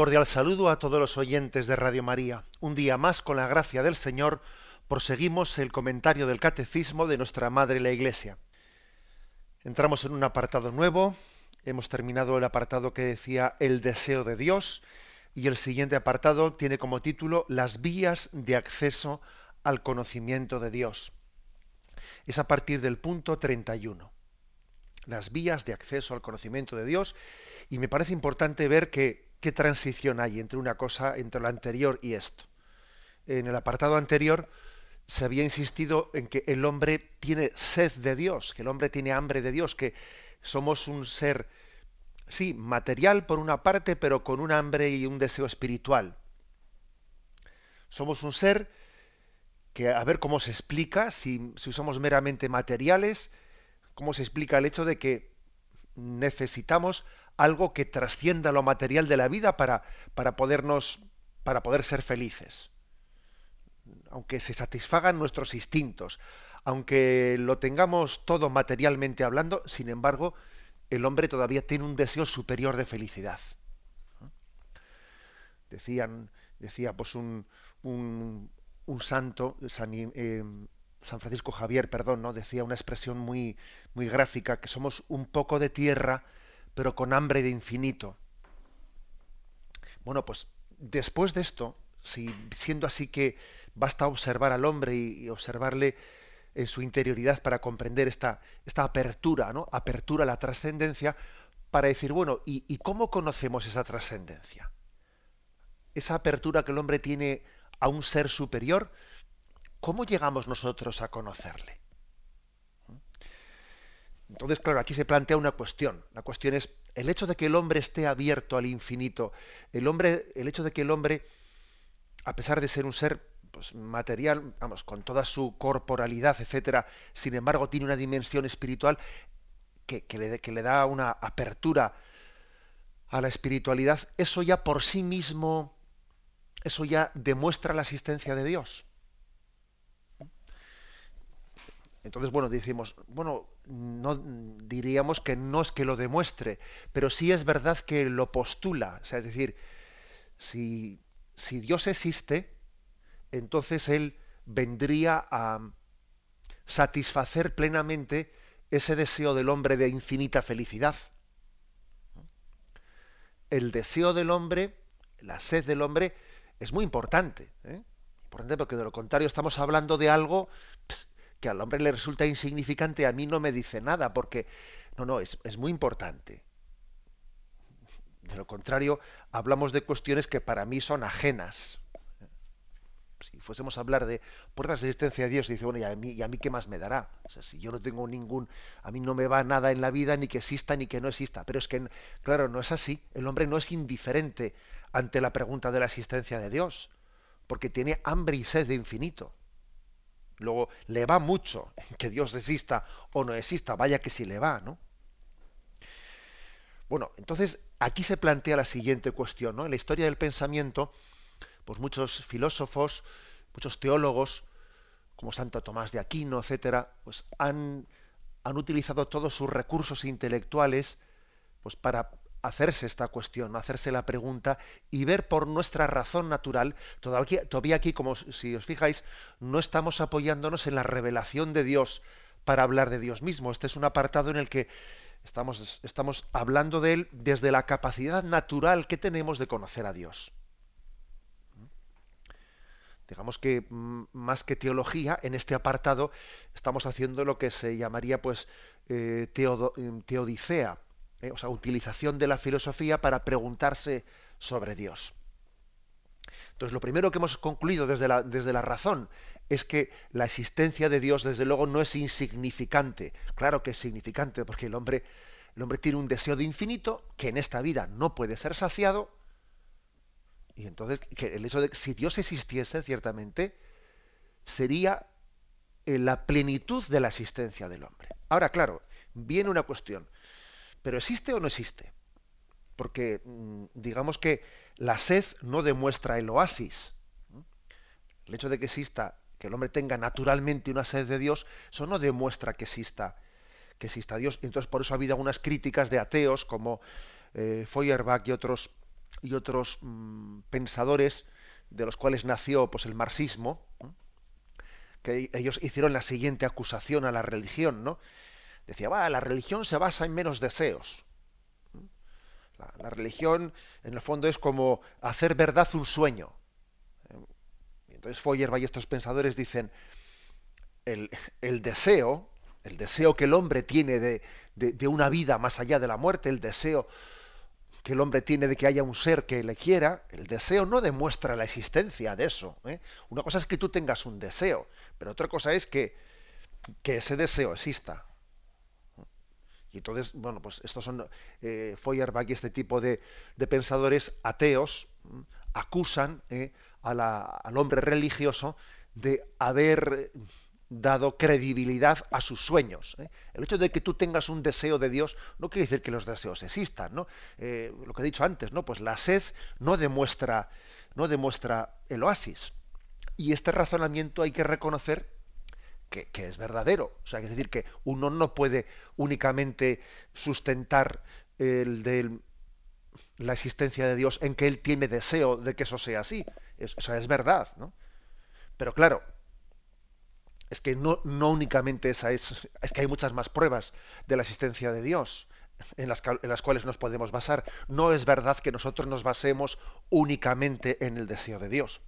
Cordial saludo a todos los oyentes de Radio María. Un día más, con la gracia del Señor, proseguimos el comentario del Catecismo de nuestra Madre la Iglesia. Entramos en un apartado nuevo. Hemos terminado el apartado que decía el deseo de Dios y el siguiente apartado tiene como título Las vías de acceso al conocimiento de Dios. Es a partir del punto 31. Las vías de acceso al conocimiento de Dios y me parece importante ver que qué transición hay entre una cosa, entre lo anterior y esto. En el apartado anterior se había insistido en que el hombre tiene sed de Dios, que el hombre tiene hambre de Dios, que somos un ser, sí, material por una parte, pero con un hambre y un deseo espiritual. Somos un ser que, a ver cómo se explica, si, si somos meramente materiales, cómo se explica el hecho de que necesitamos algo que trascienda lo material de la vida para, para podernos, para poder ser felices. Aunque se satisfagan nuestros instintos, aunque lo tengamos todo materialmente hablando, sin embargo, el hombre todavía tiene un deseo superior de felicidad. Decían, decía pues un, un, un santo, San, eh, Francisco Javier, perdón, ¿no? decía una expresión muy, muy gráfica, que somos un poco de tierra pero con hambre de infinito. Bueno, pues después de esto, si siendo así que basta observar al hombre y, observarle en su interioridad para comprender esta, apertura, ¿no? Apertura a la trascendencia, para decir, bueno, ¿y, ¿y cómo conocemos esa trascendencia? Esa apertura que el hombre tiene a un ser superior, ¿cómo llegamos nosotros a conocerle? Entonces, claro, aquí se plantea una cuestión. La cuestión es el hecho de que el hombre esté abierto al infinito, el hombre, el hecho de que el hombre, a pesar de ser un ser pues, material, vamos, con toda su corporalidad, etcétera, sin embargo tiene una dimensión espiritual que, le, que le da una apertura a la espiritualidad, eso ya por sí mismo, eso ya demuestra la existencia de Dios. Entonces, bueno, decimos, bueno, no diríamos que no es que lo demuestre, pero sí es verdad que lo postula. O sea, es decir, si, si Dios existe, entonces Él vendría a satisfacer plenamente ese deseo del hombre de infinita felicidad. El deseo del hombre, la sed del hombre, es muy importante. ¿eh? Importante porque de lo contrario estamos hablando de algo que al hombre le resulta insignificante, a mí no me dice nada, porque no, no, es, es muy importante. De lo contrario, hablamos de cuestiones que para mí son ajenas. Si fuésemos a hablar de puertas de existencia de Dios, dice, bueno, ¿y a, mí, ¿y a mí qué más me dará? O sea, si yo no tengo ningún, a mí no me va nada en la vida, ni que exista ni que no exista. Pero es que, claro, no es así. El hombre no es indiferente ante la pregunta de la existencia de Dios, porque tiene hambre y sed de infinito. Luego, le va mucho que Dios exista o no exista, vaya que si le va, ¿no? Bueno, entonces aquí se plantea la siguiente cuestión, ¿no? En la historia del pensamiento, pues muchos filósofos, muchos teólogos, como Santo Tomás de Aquino, etcétera, pues han, han utilizado todos sus recursos intelectuales pues para hacerse esta cuestión, hacerse la pregunta y ver por nuestra razón natural, todavía, aquí, como si os fijáis, no estamos apoyándonos en la revelación de Dios para hablar de Dios mismo. Este es un apartado en el que estamos, estamos hablando de Él desde la capacidad natural que tenemos de conocer a Dios. Digamos que mm, más que teología, en este apartado estamos haciendo lo que se llamaría pues eh, teodicea, ¿eh? o sea, utilización de la filosofía para preguntarse sobre Dios. Entonces, lo primero que hemos concluido desde la, desde la razón es que la existencia de Dios, desde luego, no es insignificante. Claro que es significante, porque el hombre, el hombre tiene un deseo de infinito que en esta vida no puede ser saciado, Y entonces, que el hecho de que si Dios existiese, ciertamente, sería la plenitud de la existencia del hombre. Ahora, claro, viene una cuestión. ¿Pero existe o no existe? Porque mm, digamos que la sed no demuestra el oasis. El hecho de que exista, que el hombre tenga naturalmente una sed de Dios, eso no demuestra que exista, que exista Dios. Entonces por eso ha habido algunas críticas de ateos como eh, Feuerbach y otros y otros mm, pensadores de los cuales nació pues el marxismo, que ellos hicieron la siguiente acusación a la religión, ¿no? Decía, va, la religión se basa en menos deseos. La, religión, en el fondo, es como hacer verdad un sueño. Entonces Feuerbach y estos pensadores dicen, el, deseo, el deseo que el hombre tiene de, de, una vida más allá de la muerte, el deseo que el hombre tiene de que haya un ser que le quiera, el deseo no demuestra la existencia de eso. ¿eh? Una cosa es que tú tengas un deseo, pero otra cosa es que, que ese deseo exista. Y entonces, bueno, pues estos son eh, Feuerbach y este tipo de, pensadores ateos acusan eh, al hombre religioso de haber dado credibilidad a sus sueños. ¿eh? El hecho de que tú tengas un deseo de Dios no quiere decir que los deseos existan, ¿no? Eh, lo que he dicho antes, ¿no? Pues la sed no demuestra, no demuestra el oasis. Y este razonamiento hay que reconocer que, es verdadero. O sea, es decir, que uno no puede únicamente sustentar el de la existencia de Dios en que él tiene deseo de que eso sea así. sea, es verdad, ¿no? Pero claro, es que no, no únicamente esa es, es que hay muchas más pruebas de la existencia de Dios en las, cuales nos podemos basar. No es verdad que nosotros nos basemos únicamente en el deseo de Dios.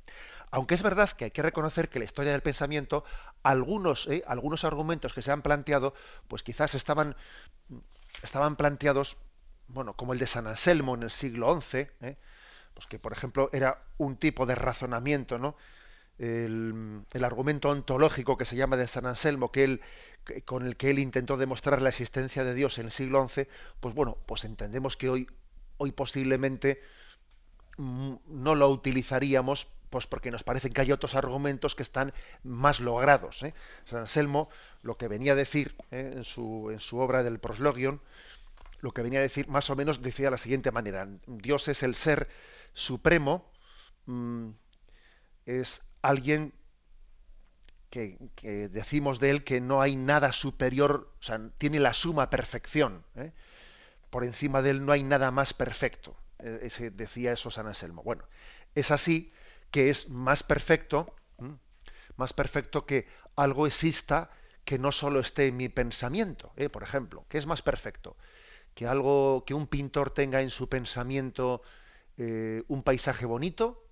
Aunque es verdad que hay que reconocer que la historia del pensamiento, algunos, eh, algunos argumentos que se han planteado, pues quizás estaban, estaban planteados, bueno, como el de San Anselmo en el siglo XI, eh, pues que por ejemplo era un tipo de razonamiento, ¿no? El, el, argumento ontológico que se llama de San Anselmo, que él, con el que él intentó demostrar la existencia de Dios en el siglo XI, pues bueno, pues entendemos que hoy, hoy posiblemente mm, no lo utilizaríamos pues porque nos parecen que hay otros argumentos que están más logrados. ¿eh? San Anselmo lo que venía a decir ¿eh? en, su, en su obra del Proslogion, lo que venía a decir más o menos decía de la siguiente manera, Dios es el ser supremo, mm, es alguien que, decimos de él que no hay nada superior, o sea, tiene la suma perfección. ¿eh? Por encima de él no hay nada más perfecto. Ese, decía eso San Anselmo. Bueno, es así que es más perfecto, más perfecto que algo exista que no solo esté en mi pensamiento, ¿eh? por ejemplo, ¿qué es más perfecto? Que algo, que un pintor tenga en su pensamiento eh, un paisaje bonito,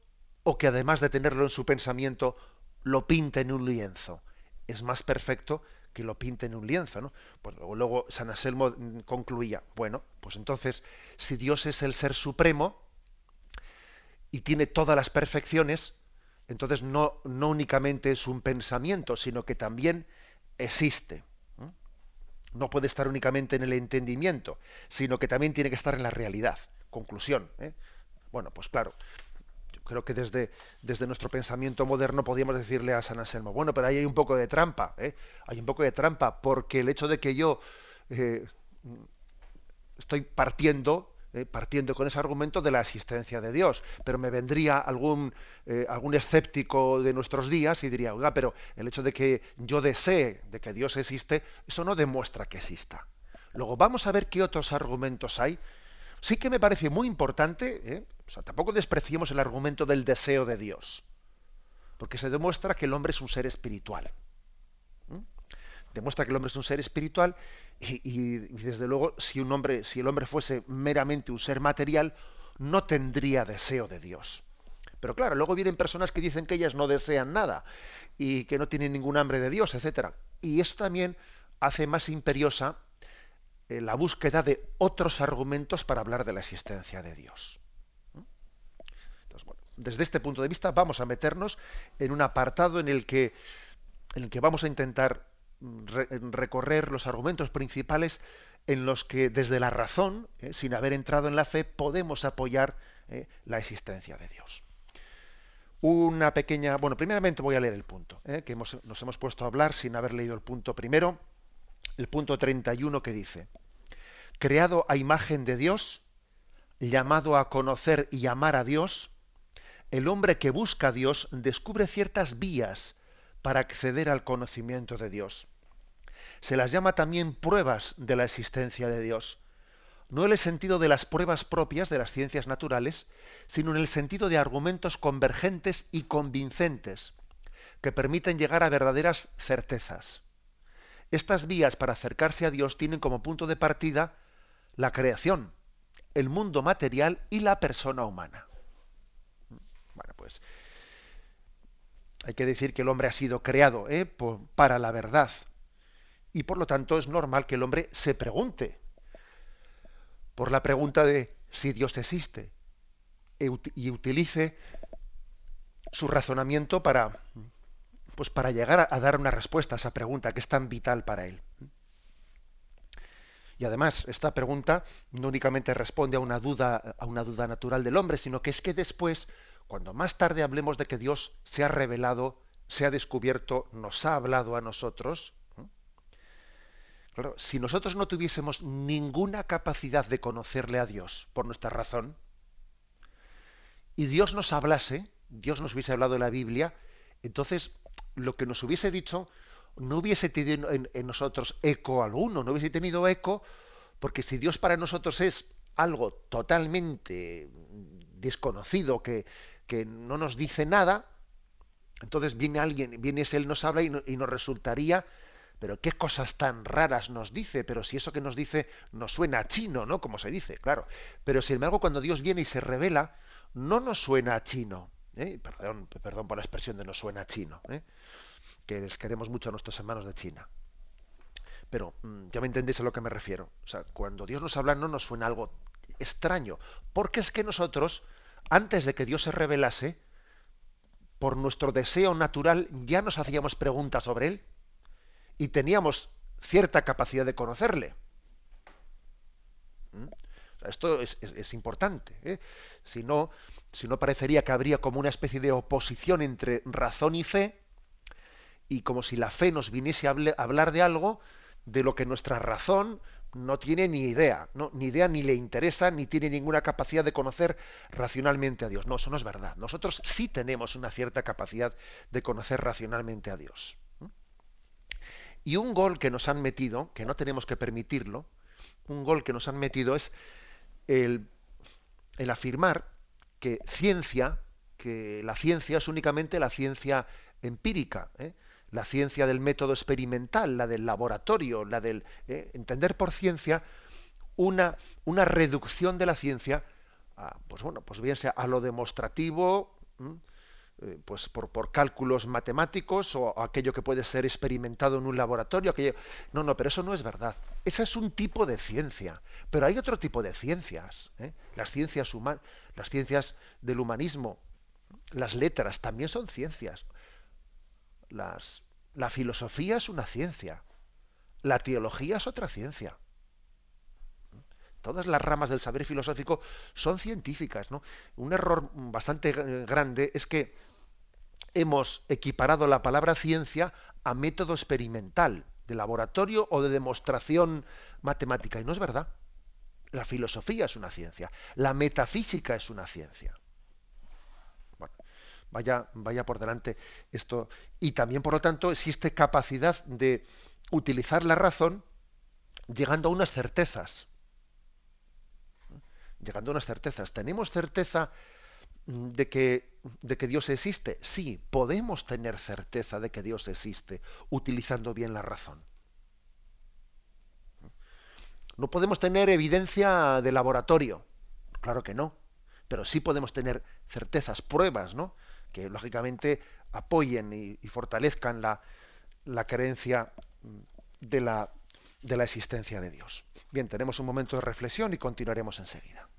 o que además de tenerlo en su pensamiento lo pinte en un lienzo. Es más perfecto que lo pinte en un lienzo, ¿no? Pues luego San Anselmo concluía, bueno, pues entonces, si Dios es el ser supremo, y tiene todas las perfecciones, entonces no, no únicamente es un pensamiento, sino que también existe. No puede estar únicamente en el entendimiento, sino que también tiene que estar en la realidad. Conclusión. ¿eh? Bueno, pues claro, creo que desde, desde nuestro pensamiento moderno podríamos decirle a San Anselmo, bueno, pero ahí hay un poco de trampa, ¿eh? hay un poco de trampa, porque el hecho de que yo eh, estoy partiendo eh, partiendo con ese argumento de la existencia de Dios. Pero me vendría algún, algún escéptico de nuestros días y diría, oiga, pero el hecho de que yo desee de que Dios existe, eso no demuestra que exista. Luego vamos a ver qué otros argumentos hay. Sí que me parece muy importante, ¿eh? o sea, tampoco despreciemos el argumento del deseo de Dios, porque se demuestra que el hombre es un ser espiritual demuestra que el hombre es un ser espiritual y, desde luego si un hombre, si el hombre fuese meramente un ser material, no tendría deseo de Dios. Pero claro, luego vienen personas que dicen que ellas no desean nada y que no tienen ningún hambre de Dios, etcétera. Y eso también hace más imperiosa eh, la búsqueda de otros argumentos para hablar de la existencia de Dios. Entonces, desde este punto de vista vamos a meternos en un apartado en el que, en el que vamos a intentar recorrer los argumentos principales en los que desde la razón, eh, sin haber entrado en la fe, podemos apoyar ¿eh? la existencia de Dios. Una pequeña, bueno, primeramente voy a leer el punto, que nos hemos puesto a hablar sin haber leído el punto primero, el punto 31 que dice, creado a imagen de Dios, llamado a conocer y amar a Dios, el hombre que busca a Dios descubre ciertas vías para acceder al conocimiento de Dios. Se las llama también pruebas de la existencia de Dios. No en el sentido de las pruebas propias de las ciencias naturales, sino en el sentido de argumentos convergentes y convincentes, que permiten llegar a verdaderas certezas. Estas vías para acercarse a Dios tienen como punto de partida la creación, el mundo material y la persona humana. Bueno, pues hay que decir que el hombre ha sido creado ¿eh? para la verdad. Y por lo tanto es normal que el hombre se pregunte por la pregunta de si Dios existe e y utilice su razonamiento para, pues para llegar a, dar una respuesta a esa pregunta que es tan vital para él. Y además, esta pregunta no únicamente responde a una duda, a una duda natural del hombre, sino que es que después cuando más tarde hablemos de que Dios se ha revelado, se ha descubierto, nos ha hablado a nosotros, claro, si nosotros no tuviésemos ninguna capacidad de conocerle a Dios por nuestra razón, y Dios nos hablase, Dios nos hubiese hablado de la Biblia, entonces lo que nos hubiese dicho no hubiese tenido en, nosotros eco alguno, no hubiese tenido eco, porque si Dios para nosotros es algo totalmente desconocido, que, que no nos dice nada, entonces viene alguien, viene ese, él nos habla y, nos resultaría, pero qué cosas tan raras nos dice, pero si eso que nos dice nos suena chino, ¿no? Como se dice, claro. Pero sin embargo, cuando Dios viene y se revela, no nos suena a chino. ¿eh? Perdón, perdón por la expresión de nos suena a chino, ¿eh? Que les queremos mucho a nuestros hermanos de China. Pero mm, ya me entendéis a lo que me refiero. O sea, cuando Dios nos habla no nos suena algo extraño, porque es que nosotros antes de que Dios se revelase, por nuestro deseo natural ya nos hacíamos preguntas sobre Él y teníamos cierta capacidad de conocerle. ¿Mm? Esto es, importante. ¿eh? Si, no, si no parecería que habría como una especie de oposición entre razón y fe, y como si la fe nos viniese a hablar de algo de lo que nuestra razón no tiene ni idea, ¿no? ni idea ni le interesa, ni tiene ninguna capacidad de conocer racionalmente a Dios. No, eso no es verdad. Nosotros sí tenemos una cierta capacidad de conocer racionalmente a Dios. Y un gol que nos han metido, que no tenemos que permitirlo, un gol que nos han metido es el, el afirmar que ciencia, que la ciencia es únicamente la ciencia empírica. ¿eh? La ciencia del método experimental, la del laboratorio, la del eh, entender por ciencia una, una, reducción de la ciencia, a, pues bueno, pues bien sea a lo demostrativo, eh, pues por, por, cálculos matemáticos o aquello que puede ser experimentado en un laboratorio, aquello... no, no, pero eso no es verdad. Ese es un tipo de ciencia, pero hay otro tipo de ciencias, ¿eh? las ciencias las ciencias del humanismo, las letras también son ciencias la filosofía es una ciencia, la teología es otra ciencia. Todas las ramas del saber filosófico son científicas. ¿no? Un error bastante grande es que hemos equiparado la palabra ciencia a método experimental, de laboratorio o de demostración matemática. Y no es verdad. La filosofía es una ciencia. La metafísica es una ciencia vaya, vaya por delante esto. Y también, por lo tanto, existe capacidad de utilizar la razón llegando a unas certezas. Llegando a unas certezas. ¿Tenemos certeza de que, de que Dios existe? Sí, podemos tener certeza de que Dios existe utilizando bien la razón. No podemos tener evidencia de laboratorio, claro que no, pero sí podemos tener certezas, pruebas, ¿no? Que lógicamente apoyen y, fortalezcan la, la creencia de la, de la existencia de Dios. Bien, tenemos un momento de reflexión y continuaremos enseguida.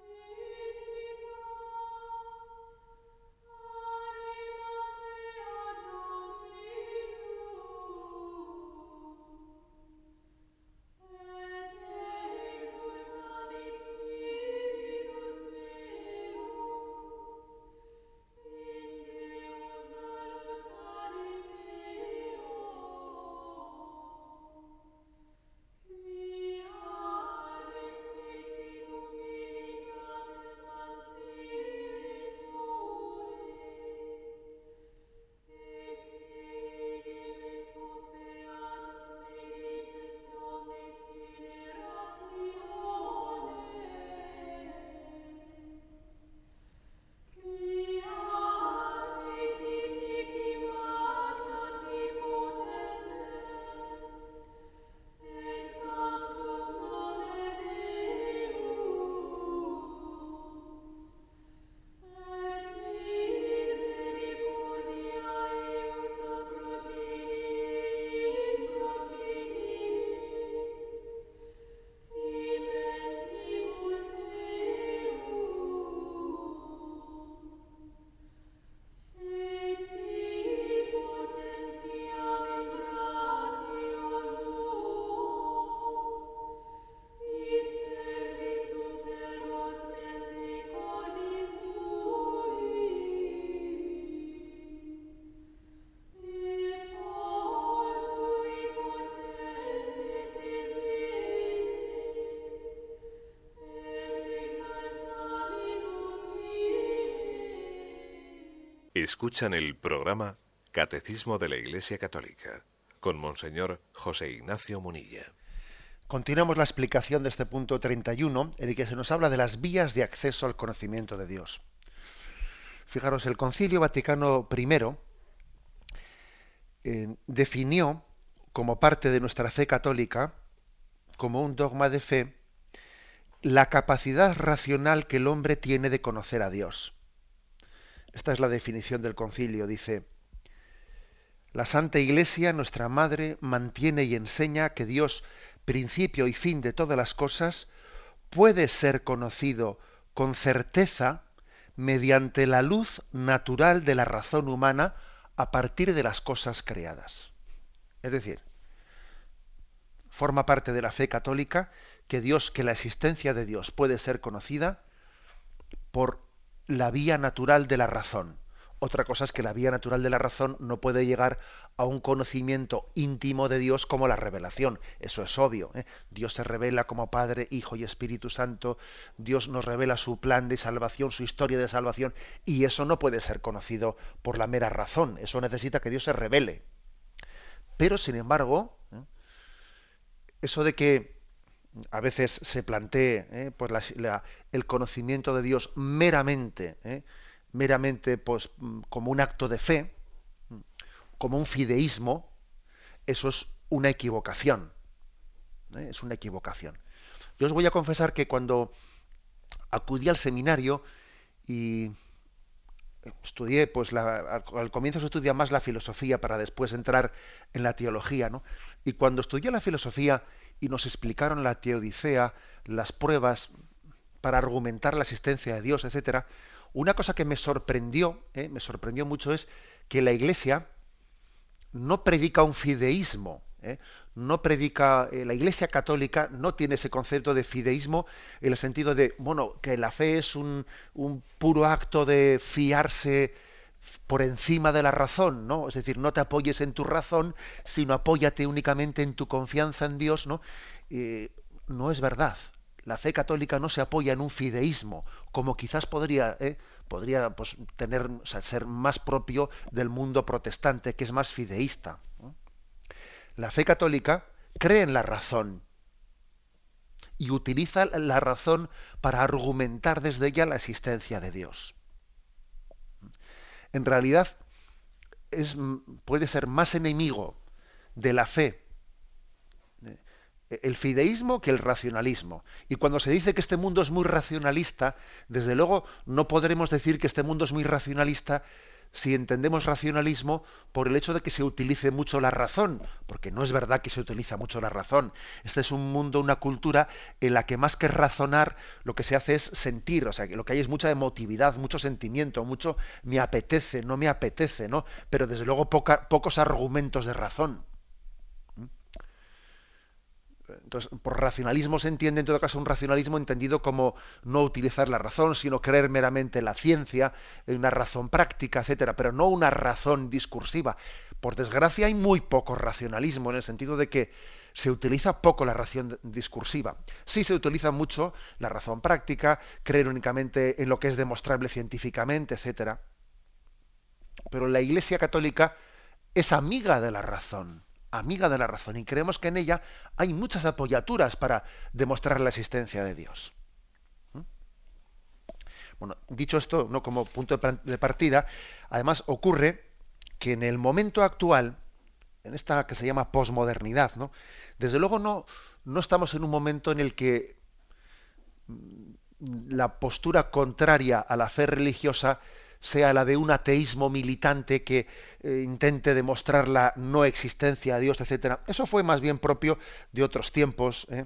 Escuchan el programa Catecismo de la Iglesia Católica con Monseñor José Ignacio Munilla. Continuamos la explicación de este punto 31, en el que se nos habla de las vías de acceso al conocimiento de Dios. Fijaros, el Concilio Vaticano I eh, definió como parte de nuestra fe católica, como un dogma de fe, la capacidad racional que el hombre tiene de conocer a Dios. Esta es la definición del concilio. Dice, la Santa Iglesia, nuestra Madre, mantiene y enseña que Dios, principio y fin de todas las cosas, puede ser conocido con certeza mediante la luz natural de la razón humana a partir de las cosas creadas. Es decir, forma parte de la fe católica que Dios, que la existencia de Dios puede ser conocida por la vía natural de la razón. Otra cosa es que la vía natural de la razón no puede llegar a un conocimiento íntimo de Dios como la revelación. Eso es obvio. ¿eh? Dios se revela como Padre, Hijo y Espíritu Santo. Dios nos revela su plan de salvación, su historia de salvación. Y eso no puede ser conocido por la mera razón. Eso necesita que Dios se revele. Pero, sin embargo, ¿eh? eso de que a veces se plantee ¿eh? pues el conocimiento de Dios meramente meramente pues, mm, como un acto de fe, mm, como un fideísmo, eso es una equivocación. ¿eh? Es una equivocación. Yo os voy a confesar que cuando acudí al seminario y estudié, pues al, comienzo se estudia más la filosofía para después entrar en la teología, ¿no? Y cuando estudié la filosofía y nos explicaron la teodicea, las pruebas para argumentar la existencia de Dios, etcétera, una cosa que me sorprendió, eh, me sorprendió mucho es que la Iglesia no predica un fideísmo, eh, no predica, eh, la Iglesia católica no tiene ese concepto de fideísmo en el sentido de, bueno, que la fe es un, puro acto de fiarse por encima de la razón, ¿no? Es decir, no te apoyes en tu razón, sino apóyate únicamente en tu confianza en Dios, ¿no? no es verdad la fe católica no se apoya en un fideísmo, como quizás podría, ¿eh? podría pues, tener, ser más propio del mundo protestante, que es más fideísta. La fe católica cree en la razón y utiliza la razón para argumentar desde ella la existencia de Dios. En realidad, es, puede ser más enemigo de la fe el fideísmo que el racionalismo. Y cuando se dice que este mundo es muy racionalista, desde luego no podremos decir que este mundo es muy racionalista si entendemos racionalismo por el hecho de que se utilice mucho la razón, porque no es verdad que se utiliza mucho la razón. Este es un mundo, una cultura en la que más que razonar, lo que se hace es sentir, o sea, que lo que hay es mucha emotividad, mucho sentimiento, mucho me apetece, no me apetece, ¿no? Pero desde luego pocos argumentos de razón. Entonces, por racionalismo se entiende en todo caso un racionalismo entendido como no utilizar la razón, sino creer meramente en la ciencia, en una razón práctica, etcétera, pero no una razón discursiva. Por desgracia hay muy poco racionalismo en el sentido de que se utiliza poco la razón discursiva. Sí se utiliza mucho la razón práctica, creer únicamente en lo que es demostrable científicamente, etcétera. Pero la Iglesia Católica es amiga de la razón amiga de la razón y creemos que en ella hay muchas apoyaturas para demostrar la existencia de Dios. ¿Mm? Bueno, dicho esto, no como punto de partida, además ocurre que en el momento actual, en esta que se llama posmodernidad, ¿no? desde luego no, no estamos en un momento en el que mm, la postura contraria a la fe religiosa sea la de un ateísmo militante que eh, intente demostrar la no existencia de Dios, etcétera. Eso fue más bien propio de otros tiempos, ¿eh?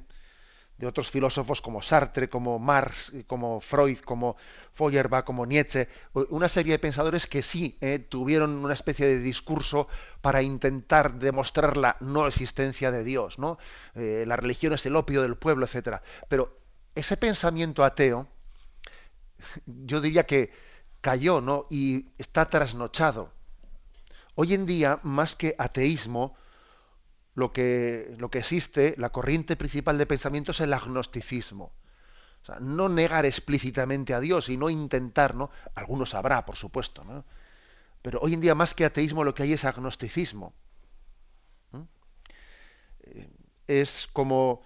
de otros filósofos como Sartre, como Marx, como Freud, como Feuerbach, como Nietzsche, una serie de pensadores que sí ¿eh? tuvieron una especie de discurso para intentar demostrar la no existencia de Dios, ¿no? la religión es el opio del pueblo, etcétera. Pero ese pensamiento ateo, yo diría que cayó ¿no? y está trasnochado. Hoy en día, más que ateísmo, lo que, lo que existe, la corriente principal de pensamiento es el agnosticismo. No negar explícitamente a Dios y no intentar, ¿no? Algunos habrá, por supuesto, ¿no? Pero hoy en día más que ateísmo lo que hay es agnosticismo. Eh, es como,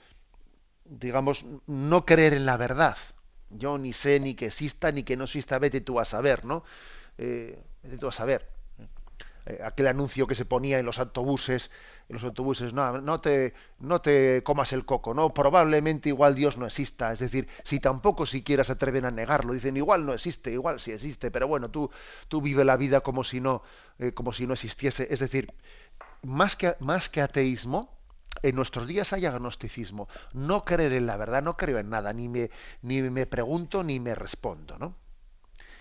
digamos, no creer en la verdad. Yo ni sé ni que exista ni que no exista, vete tú a saber, ¿no? Eh, vete tú a saber. Eh, aquel anuncio que se ponía en los autobuses, en los autobuses, no, no te, no te comas el coco, no, probablemente igual Dios no exista, es decir, si tampoco siquiera se atreven a negarlo, dicen igual no existe, igual sí existe, pero bueno, tú, tú vive la vida como si no, eh, como si no existiese, es decir, más que, más que ateísmo, en nuestros días hay agnosticismo, no creer en la verdad, no creo en nada, ni me, ni me pregunto ni me respondo, ¿no?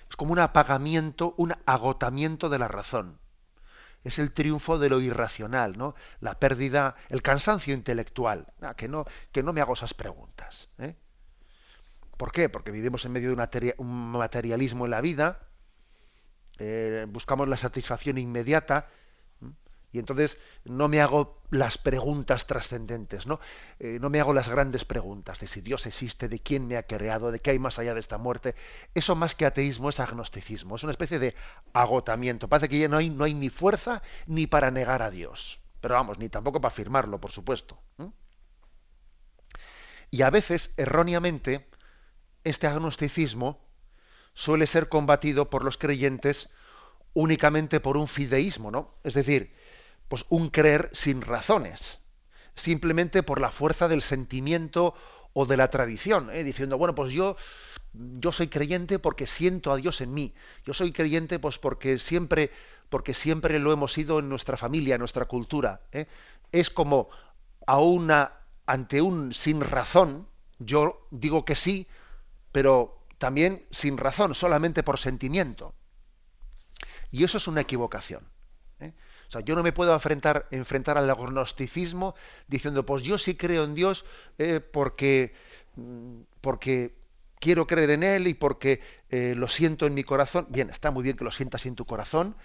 Es como un apagamiento, un agotamiento de la razón es el triunfo de lo irracional, ¿no? La pérdida, el cansancio intelectual. Ah, que, no, que no me hago esas preguntas. ¿eh? ¿Por qué? Porque vivimos en medio de un materialismo en la vida, eh, buscamos la satisfacción inmediata, y entonces no me hago las preguntas trascendentes, ¿no? Eh, no me hago las grandes preguntas de si Dios existe, de quién me ha creado, de qué hay más allá de esta muerte. Eso más que ateísmo es agnosticismo, es una especie de agotamiento. Parece que ya no hay, no hay ni fuerza ni para negar a Dios. Pero vamos, ni tampoco para afirmarlo, por supuesto. Y a veces, erróneamente, este agnosticismo suele ser combatido por los creyentes únicamente por un fideísmo, ¿no? Es decir, pues un creer sin razones, simplemente por la fuerza del sentimiento o de la tradición, ¿eh? diciendo, bueno, pues yo, yo soy creyente porque siento a Dios en mí, yo soy creyente pues porque siempre, porque siempre lo hemos sido en nuestra familia, en nuestra cultura. ¿eh? Es como a una, ante un sin razón, yo digo que sí, pero también sin razón, solamente por sentimiento. Y eso es una equivocación. O sea, yo no me puedo enfrentar, enfrentar al agnosticismo diciendo, pues yo sí creo en Dios eh, porque, mm, porque quiero creer en Él y porque eh, lo siento en mi corazón. Bien, está muy bien que lo sientas en tu corazón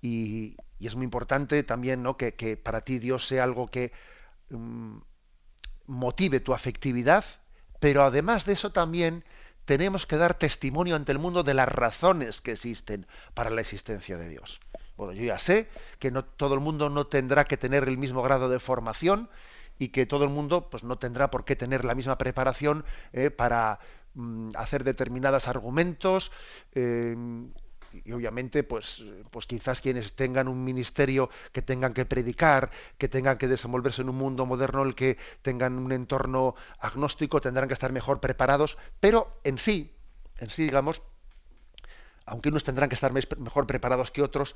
y, es muy importante también ¿no? que, para ti Dios sea algo que mm, motive tu afectividad, pero además de eso también tenemos que dar testimonio ante el mundo de las razones que existen para la existencia de Dios. Bueno, yo ya sé que no todo el mundo no tendrá que tener el mismo grado de formación y que todo el mundo pues no tendrá por qué tener la misma preparación eh, para mm, hacer determinados argumentos eh, y obviamente pues pues quizás quienes tengan un ministerio que tengan que predicar que tengan que desenvolverse en un mundo moderno el que tengan un entorno agnóstico tendrán que estar mejor preparados pero en sí en sí digamos aunque unos tendrán que estar mejor preparados que otros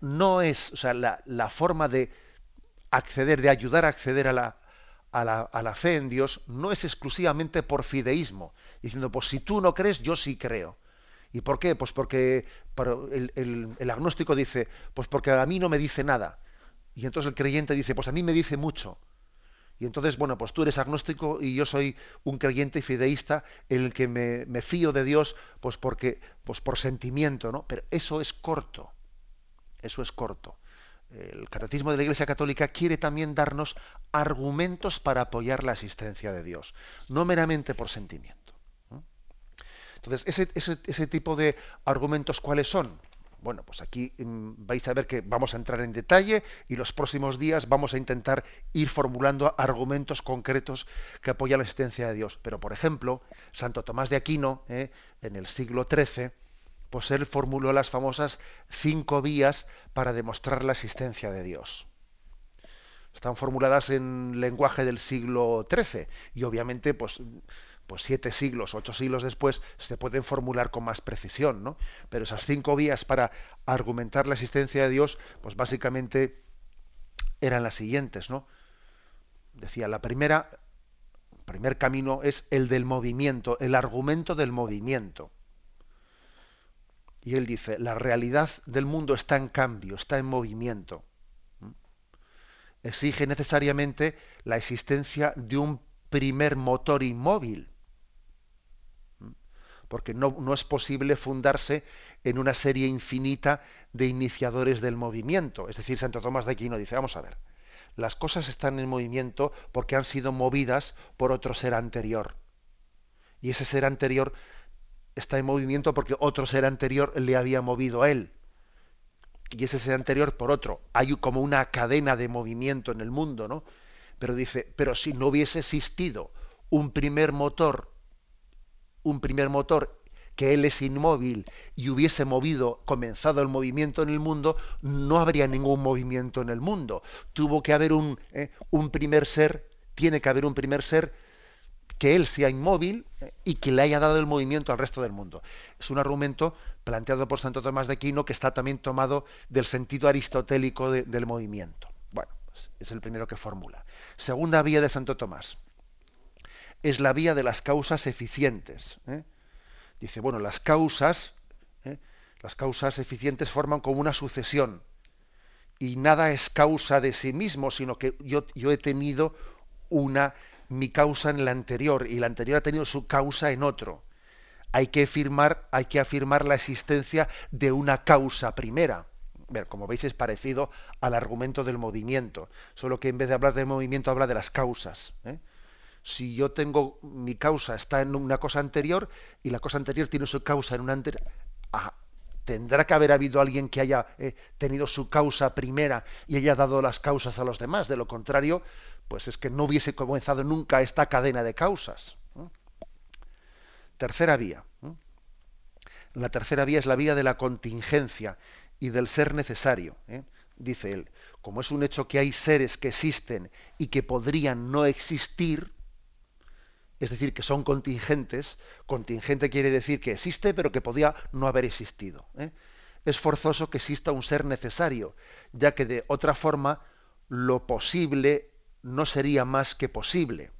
no es, o sea, la, forma de acceder, de ayudar a acceder a la, a la, a la, fe en Dios, no es exclusivamente por fideísmo, diciendo, pues si tú no crees, yo sí creo. ¿Y por qué? Pues porque el, el, agnóstico dice, pues porque a mí no me dice nada. Y entonces el creyente dice, pues a mí me dice mucho. Y entonces, bueno, pues tú eres agnóstico y yo soy un creyente fideísta en el que me, me fío de Dios, pues porque, pues por sentimiento, ¿no? Pero eso es corto. Eso es corto. El catecismo de la Iglesia Católica quiere también darnos argumentos para apoyar la existencia de Dios, no meramente por sentimiento. Entonces, ese, ese, tipo de argumentos, ¿cuáles son? Bueno, pues aquí mm, vais a ver que vamos a entrar en detalle y los próximos días vamos a intentar ir formulando argumentos concretos que apoyan la existencia de Dios. Pero, por ejemplo, Santo Tomás de Aquino, ¿eh? en el siglo XIII, pues él formuló las famosas cinco vías para demostrar la existencia de Dios. Están formuladas en lenguaje del siglo XIII y obviamente pues, pues siete siglos, ocho siglos después se pueden formular con más precisión, ¿no? Pero esas cinco vías para argumentar la existencia de Dios, pues básicamente eran las siguientes, ¿no? Decía, la primera, el primer camino es el del movimiento, el argumento del movimiento. Y él dice, la realidad del mundo está en cambio, está en movimiento. Exige necesariamente la existencia de un primer motor inmóvil. Porque no, no, es posible fundarse en una serie infinita de iniciadores del movimiento. Es decir, Santo Tomás de Aquino dice, vamos a ver, las cosas están en movimiento porque han sido movidas por otro ser anterior. Y ese ser anterior está en movimiento porque otro ser anterior le había movido a él. y ese ser anterior por otro. Hay como una cadena de movimiento en el mundo, ¿no? Pero dice, pero si no hubiese existido un primer motor, un primer motor que él es inmóvil y hubiese movido, comenzado el movimiento en el mundo, no habría ningún movimiento en el mundo. Tuvo que haber un, eh, un primer ser, tiene que haber un primer ser que él sea inmóvil eh, y que le haya dado el movimiento al resto del mundo. Es un argumento planteado por Santo Tomás de Aquino que está también tomado del sentido aristotélico del movimiento. Bueno, es el primero que formula. Segunda vía de Santo Tomás. Es la vía de las causas eficientes. ¿eh? Dice, bueno, las causas, ¿eh? las causas eficientes forman como una sucesión. Y nada es causa de sí mismo, sino que yo, yo he tenido una mi causa en la anterior y la anterior ha tenido su causa en otro. Hay que afirmar, hay que afirmar la existencia de una causa primera. Ver, como veis es parecido al argumento del movimiento, solo que en vez de hablar del movimiento habla de las causas. ¿eh? Si yo tengo mi causa está en una cosa anterior y la cosa anterior tiene su causa en una anterior, ah, tendrá que haber habido alguien que haya eh, tenido su causa primera y haya dado las causas a los demás. De lo contrario, pues es que no hubiese comenzado nunca esta cadena de causas. Tercera vía. La tercera vía es la vía de la contingencia y del ser necesario. ¿eh? Dice él, como es un hecho que hay seres que existen y que podrían no existir, es decir, que son contingentes, contingente quiere decir que existe pero que podía no haber existido. ¿eh? Es forzoso que exista un ser necesario, ya que de otra forma lo posible no sería más que posible.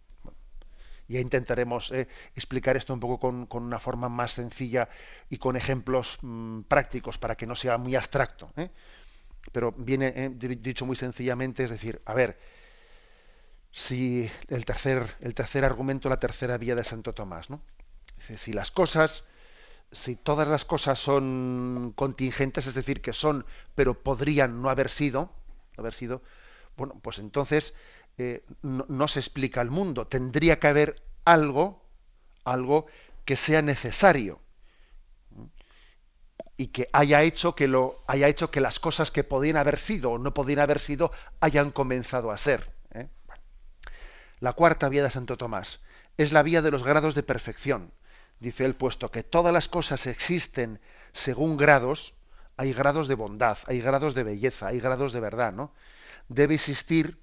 Ya intentaremos eh, explicar esto un poco con, una forma más sencilla y con ejemplos mm, prácticos para que no sea muy abstracto. ¿eh? Pero viene dicho muy sencillamente, es decir, a ver, si el tercer, el tercer argumento, la tercera vía de Santo Tomás, ¿no? si las cosas, si todas las cosas son contingentes, es decir, que son, pero podrían no haber sido, haber sido, bueno, pues entonces eh, no, se explica el mundo. Tendría que haber algo, algo que sea necesario y que haya hecho que lo haya hecho que las cosas que podían haber sido o no podían haber sido hayan comenzado a ser. La cuarta vía de Santo Tomás es la vía de los grados de perfección. Dice él, puesto que todas las cosas existen según grados, hay grados de bondad, hay grados de belleza, hay grados de verdad, ¿no? Debe existir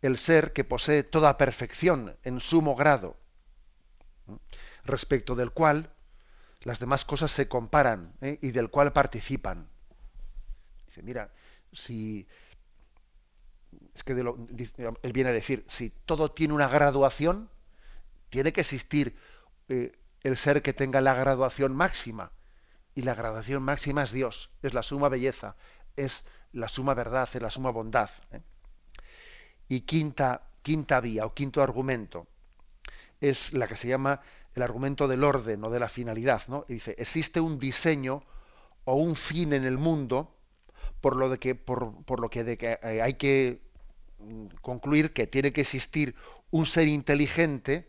el ser que posee toda perfección en sumo grado, respecto del cual las demás cosas se comparan ¿eh? y del cual participan. Dice, mira, si es que él viene a decir, si todo tiene una graduación, tiene que existir eh, el ser que tenga la graduación máxima. Y la graduación máxima es Dios, es la suma belleza, es la suma verdad, es la suma bondad. ¿eh? Y quinta, quinta vía o quinto argumento es la que se llama el argumento del orden o de la finalidad. ¿no? Dice, existe un diseño o un fin en el mundo por lo, de que, por, lo que, eh, hay que concluir que tiene que existir un ser inteligente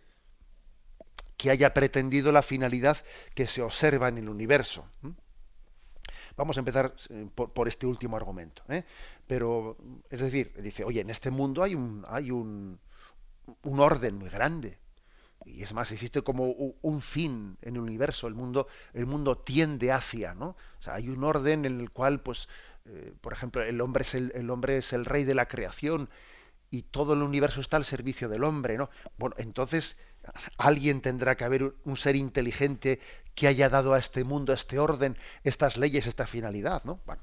que haya pretendido la finalidad que se observa en el universo. Vamos a empezar eh, por, este último argumento. ¿eh? Pero, es decir, dice, oye, en este mundo hay un, hay un, un orden muy grande. Y es más, existe como un fin en el universo. El mundo, el mundo tiende hacia, ¿no? Hay un orden en el cual, pues, eh, por ejemplo, el hombre es el, el hombre es el rey de la creación y todo el universo está al servicio del hombre, ¿no? Bueno, entonces alguien tendrá que haber un ser inteligente que haya dado a este mundo este orden, estas leyes, esta finalidad, ¿no? Bueno,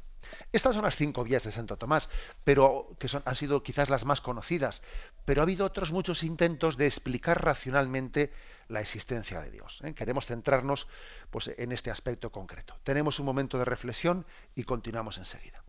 estas son las cinco vías de Santo Tomás, pero que han sido quizás las más conocidas. Pero ha habido otros muchos intentos de explicar racionalmente la existencia de Dios. ¿eh? Queremos centrarnos pues, en este aspecto concreto. Tenemos un momento de reflexión y continuamos enseguida.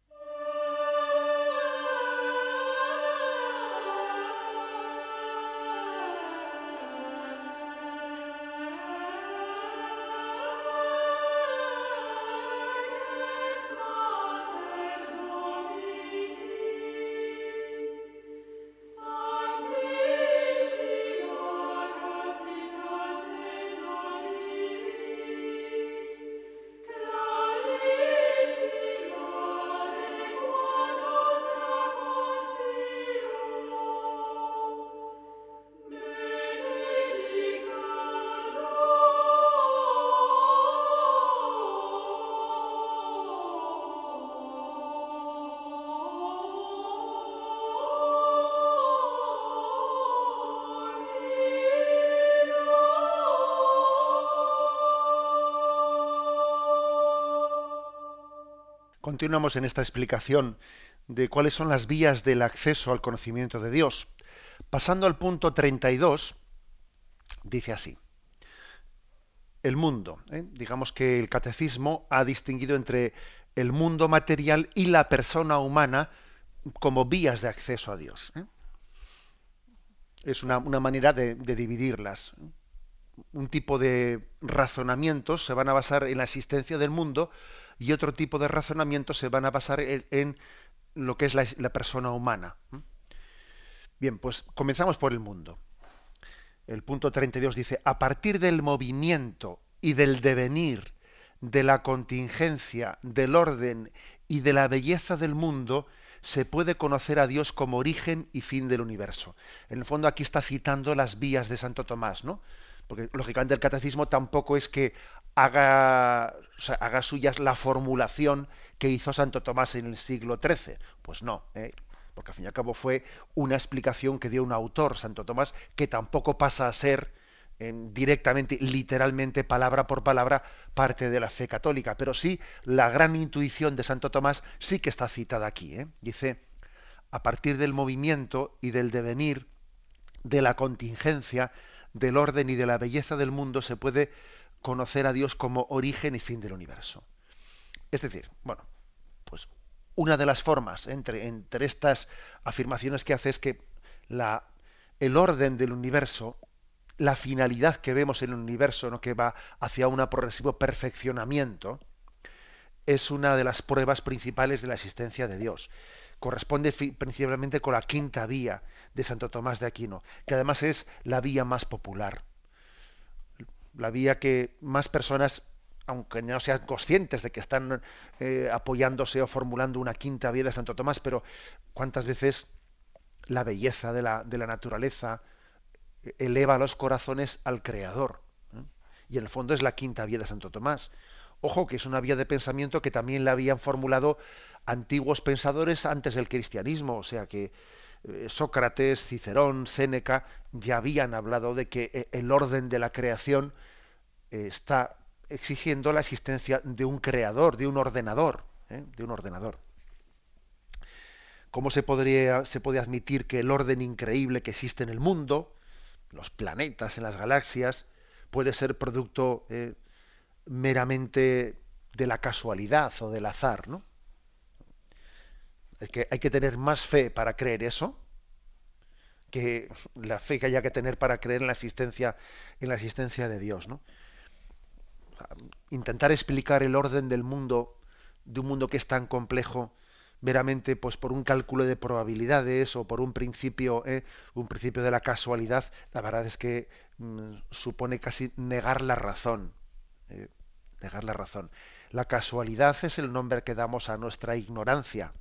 En esta explicación de cuáles son las vías del acceso al conocimiento de Dios. Pasando al punto 32, dice así. El mundo. ¿eh? Digamos que el catecismo ha distinguido entre el mundo material y la persona humana como vías de acceso a Dios. ¿eh? Es una, manera de, dividirlas. Un tipo de razonamientos se van a basar en la existencia del mundo y otro tipo de razonamientos se van a basar en, lo que es la, la persona humana. Bien, pues comenzamos por el mundo. El punto 32 dice, a partir del movimiento y del devenir, de la contingencia, del orden y de la belleza del mundo, se puede conocer a Dios como origen y fin del universo. En el fondo aquí está citando las vías de Santo Tomás, ¿no? Porque lógicamente el catecismo tampoco es que haga, haga suyas la formulación que hizo Santo Tomás en el siglo XIII. Pues no, ¿eh? porque al fin y al cabo fue una explicación que dio un autor, Santo Tomás, que tampoco pasa a ser directamente, literalmente, palabra por palabra, parte de la fe católica. Pero sí, la gran intuición de Santo Tomás sí que está citada aquí. ¿eh? Dice, a partir del movimiento y del devenir, de la contingencia, del orden y de la belleza del mundo, se puede conocer a Dios como origen y fin del universo. Es decir, bueno, pues una de las formas entre, entre estas afirmaciones que hace es que la, el orden del universo la finalidad que vemos en el universo, ¿no? que va hacia un progresivo perfeccionamiento, es una de las pruebas principales de la existencia de Dios. Corresponde principalmente con la quinta vía de Santo Tomás de Aquino, que además es la vía más popular. La vía que más personas, aunque no sean conscientes de que están eh, apoyándose o formulando una quinta vía de Santo Tomás, pero cuántas veces la belleza de la, de la naturaleza, eleva los corazones al Creador. ¿eh? Y en el fondo es la quinta vía de Santo Tomás. Ojo que es una vía de pensamiento que también la habían formulado antiguos pensadores antes del cristianismo, o sea que eh, Sócrates, Cicerón, Séneca ya habían hablado de que eh, el orden de la creación está exigiendo la existencia de un creador, de un ordenador, de un ordenador. ¿Cómo se podría se puede admitir que el orden increíble que existe en el mundo, los planetas, en las galaxias, puede ser producto eh, meramente de la casualidad o del azar, ¿no? que, hay que tener más fe para creer eso que la fe que haya que tener para creer en la existencia, en la existencia de Dios, ¿no? Intentar explicar el orden del mundo, de un mundo que es tan complejo, meramente pues por un cálculo de probabilidades o por un principio eh, un principio de la casualidad la verdad es que mm, supone casi negar la razón eh, negar la razón. La casualidad es el nombre que damos a nuestra ignorancia.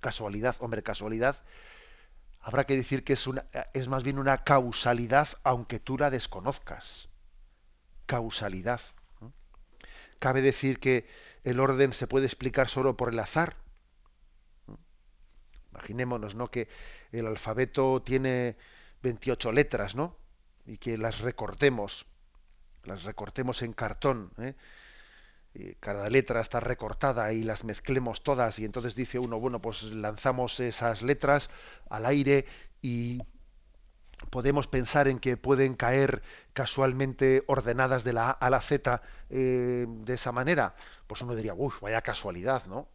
Casualidad hombre casualidad habrá que decir que es una es más bien una causalidad aunque tú la desconozcas causalidad cabe decir que el orden se puede explicar solo por el azar Imaginémonos, ¿no? Que el alfabeto tiene 28 letras, ¿no? Y que las recortemos, las recortemos en cartón, ¿eh? cada letra está recortada y las mezclemos todas y entonces dice uno, bueno, pues lanzamos esas letras al aire y podemos pensar en que pueden caer casualmente ordenadas de la A a la Z eh, de esa manera, pues uno diría, uff, vaya casualidad, ¿no?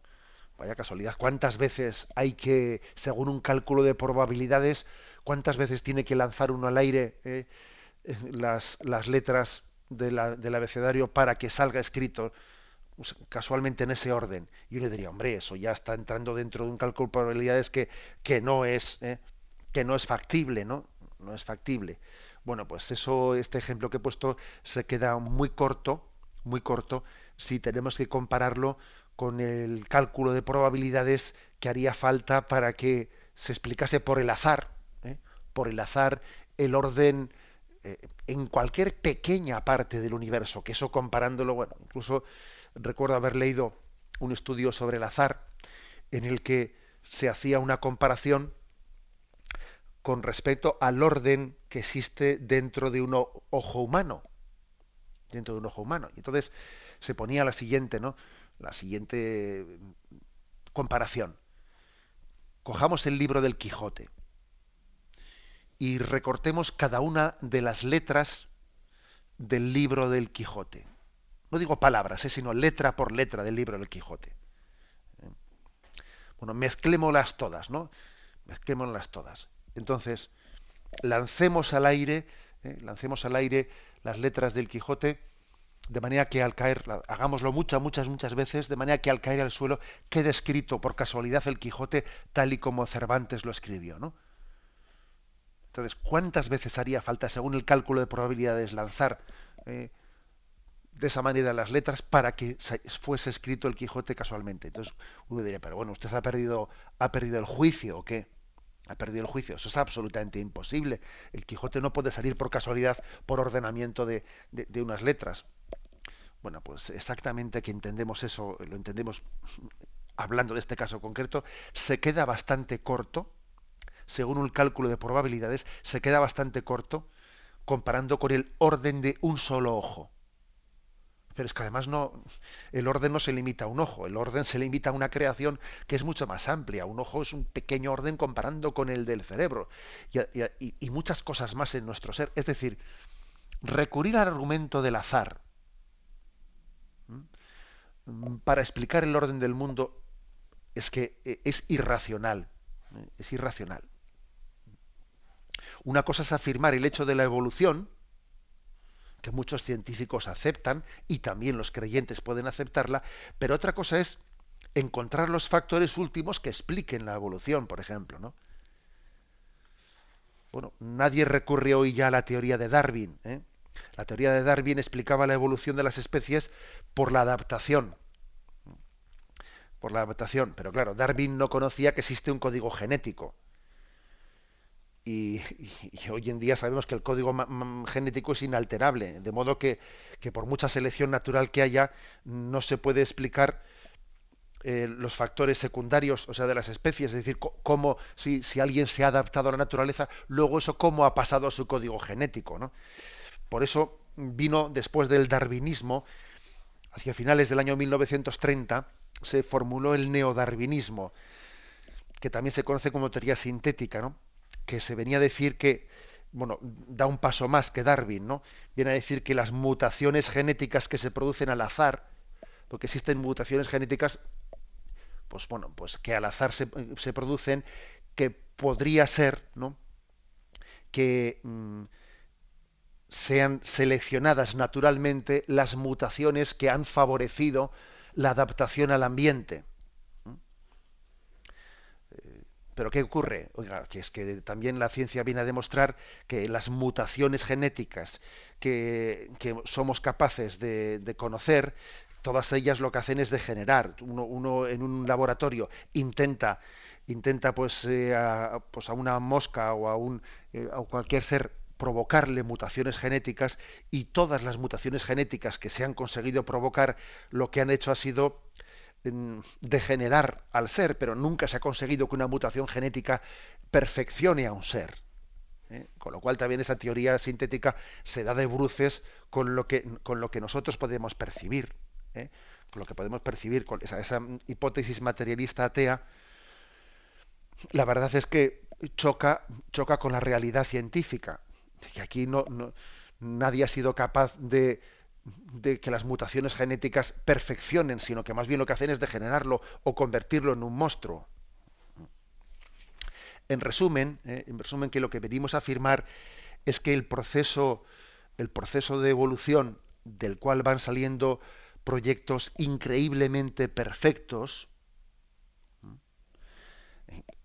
Vaya casualidad. ¿Cuántas veces hay que, según un cálculo de probabilidades, cuántas veces tiene que lanzar uno al aire eh, las, las, letras del abecedario para que salga escrito pues, casualmente en ese orden? Y uno diría, hombre, eso ya está entrando dentro de un cálculo de probabilidades que, que no es eh, que no es factible, ¿no? No es factible. Bueno, pues eso, este ejemplo que he puesto se queda muy corto, muy corto, si tenemos que compararlo con el cálculo de probabilidades que haría falta para que se explicase por el azar, ¿eh? por el azar, el orden eh, en cualquier pequeña parte del universo, que eso comparándolo, bueno, incluso recuerdo haber leído un estudio sobre el azar en el que se hacía una comparación con respecto al orden que existe dentro de un ojo humano, dentro de un ojo humano. Y entonces se ponía la siguiente, ¿no? la siguiente comparación. Cojamos el libro del Quijote y recortemos cada una de las letras del libro del Quijote. No digo palabras, ¿eh? sino letra por letra del libro del Quijote. ¿Eh? Bueno, mezclémoslas todas, ¿no? Mezclémoslas todas. Entonces, lancemos al aire, ¿eh? lancemos al aire las letras del Quijote de manera que al caer, hagámoslo muchas, muchas, muchas veces, de manera que al caer al suelo quede escrito por casualidad el Quijote tal y como Cervantes lo escribió, ¿no? Entonces, ¿cuántas veces haría falta, según el cálculo de probabilidades, lanzar eh, de esa manera las letras para que fuese escrito el Quijote casualmente? Entonces, uno diría, pero bueno, usted ha perdido, ha perdido el juicio o qué? Ha perdido el juicio. Eso es absolutamente imposible. El Quijote no puede salir por casualidad, por ordenamiento de, de unas letras. Bueno, pues exactamente que entendemos eso, lo entendemos hablando de este caso concreto, se queda bastante corto según un cálculo de probabilidades, se queda bastante corto comparando con el orden de un solo ojo. Pero es que además no, el orden no se limita a un ojo, el orden se limita a una creación que es mucho más amplia. Un ojo es un pequeño orden comparando con el del cerebro y, muchas cosas más en nuestro ser. Es decir, recurrir al argumento del azar para explicar el orden del mundo es que eh, es irracional. ¿eh? Es irracional. Una cosa es afirmar el hecho de la evolución, que muchos científicos aceptan y también los creyentes pueden aceptarla, pero otra cosa es encontrar los factores últimos que expliquen la evolución, por ejemplo, ¿no? Bueno, nadie recurre hoy ya a la teoría de Darwin. ¿eh? La teoría de Darwin explicaba la evolución de las especies por la adaptación. Por la adaptación. Pero claro, Darwin no conocía que existe un código genético. Y, hoy en día sabemos que el código genético es inalterable, de modo que, por mucha selección natural que haya, no se puede explicar eh, los factores secundarios, o sea, de las especies, es decir, cómo si, si, alguien se ha adaptado a la naturaleza, luego eso cómo ha pasado a su código genético, ¿no? Por eso vino después del darwinismo, hacia finales del año 1930, se formuló el neodarwinismo, que también se conoce como teoría sintética, ¿no? Que se venía a decir que, bueno, da un paso más que Darwin, ¿no? Viene a decir que las mutaciones genéticas que se producen al azar, porque existen mutaciones genéticas, pues bueno, pues que al azar se, producen, que podría ser, ¿no? Que mm, sean seleccionadas naturalmente las mutaciones que han favorecido la adaptación al ambiente. Pero ¿qué ocurre? Oiga, que es que también la ciencia viene a demostrar que las mutaciones genéticas que, somos capaces de, conocer, todas ellas lo que hacen es degenerar. Uno, uno en un laboratorio intenta, intenta pues, eh, a, pues a una mosca o a, un, eh, a cualquier ser provocarle mutaciones genéticas y todas las mutaciones genéticas que se han conseguido provocar lo que han hecho ha sido degenerar al ser, pero nunca se ha conseguido que una mutación genética perfeccione a un ser. ¿eh? Con lo cual también esa teoría sintética se da de bruces con lo que, con lo que nosotros podemos percibir. ¿eh? Con lo que podemos percibir, con esa, hipótesis materialista atea, la verdad es que choca, choca con la realidad científica. Que aquí no, nadie ha sido capaz de de que las mutaciones genéticas perfeccionen, sino que más bien lo que hacen es degenerarlo o convertirlo en un monstruo. En resumen, eh, en resumen que lo que venimos a afirmar es que el proceso, el proceso de evolución del cual van saliendo proyectos increíblemente perfectos,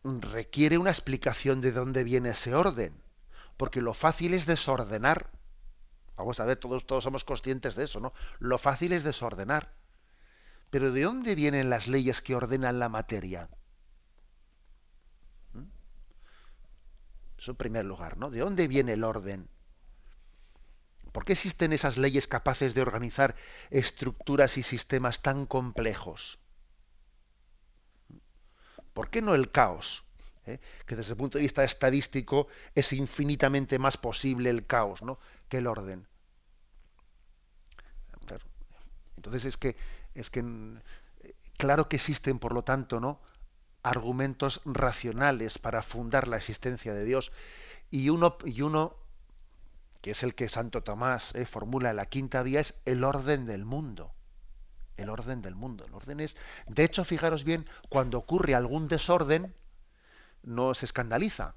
requiere una explicación de dónde viene ese orden, porque lo fácil es desordenar Vamos a ver, todos, todos somos conscientes de eso, ¿no? Lo fácil es desordenar. Pero ¿de dónde vienen las leyes que ordenan la materia? ¿Mm? Eso en primer lugar, ¿no? ¿De dónde viene el orden? ¿Por qué existen esas leyes capaces de organizar estructuras y sistemas tan complejos? ¿Por qué no el caos? ¿Eh? Que desde el punto de vista estadístico es infinitamente más posible el caos ¿no? que el orden. Entonces es que es que claro que existen, por lo tanto, ¿no? argumentos racionales para fundar la existencia de Dios y uno y uno que es el que Santo Tomás eh, formula la quinta vía es el orden del mundo el orden del mundo el orden es de hecho fijaros bien cuando ocurre algún desorden no se escandaliza.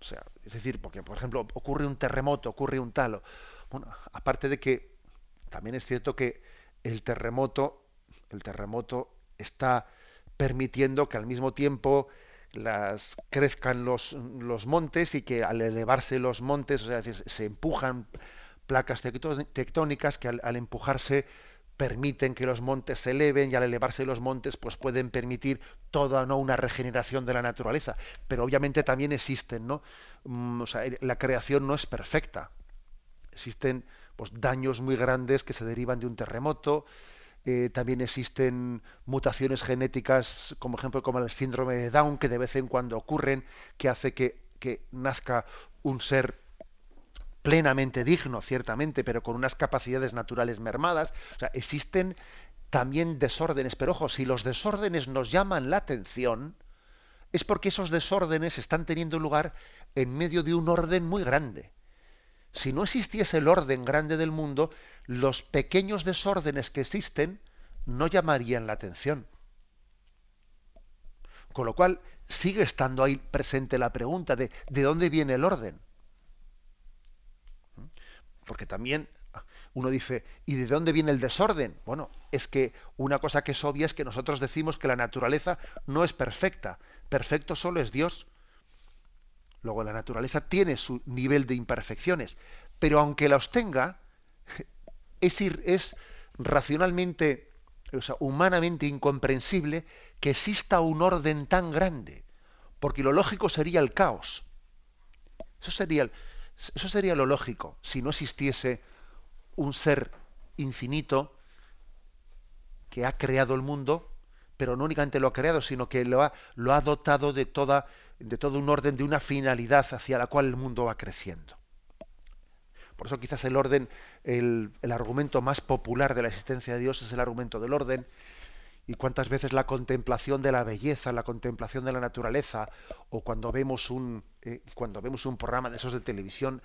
O sea es decir porque por ejemplo ocurre un terremoto ocurre un talo bueno aparte de que también es cierto que el terremoto el terremoto está permitiendo que al mismo tiempo las crezcan los, los montes y que al elevarse los montes, o sea, se empujan placas tectónicas que al, empujarse permiten que los montes se eleven y al elevarse los montes pues pueden permitir toda no una regeneración de la naturaleza. Pero obviamente también existen no mm, o sea, la creación no es perfecta. Existen pues daños muy grandes que se derivan de un terremoto. Eh, también existen mutaciones genéticas, como ejemplo como el síndrome de Down, que de vez en cuando ocurren, que hace que, nazca un ser plenamente digno, ciertamente, pero con unas capacidades naturales mermadas. O sea, existen también desórdenes, pero ojo, si los desórdenes nos llaman la atención, es porque esos desórdenes están teniendo lugar en medio de un orden muy grande. Si no existiese el orden grande del mundo, los pequeños desórdenes que existen no llamarían la atención. Con lo cual sigue estando ahí presente la pregunta de ¿de dónde viene el orden? Porque también uno dice, ¿y de dónde viene el desorden? Bueno, es que una cosa que es obvia es que nosotros decimos que la naturaleza no es perfecta. Perfecto solo es Dios. Luego la naturaleza tiene su nivel de imperfecciones, pero aunque los tenga, es, es racionalmente, o sea, humanamente incomprensible que exista un orden tan grande, porque lo lógico sería el caos. Eso sería, eso sería lo lógico, si no existiese un ser infinito que ha creado el mundo, pero no únicamente lo ha creado, sino que lo ha, lo ha dotado de, toda, de todo un orden, de una finalidad hacia la cual el mundo va creciendo. Por eso quizás el orden, el, argumento más popular de la existencia de Dios es el argumento del orden. Y cuántas veces la contemplación de la belleza, la contemplación de la naturaleza, o cuando vemos un, eh, cuando vemos un programa de esos de televisión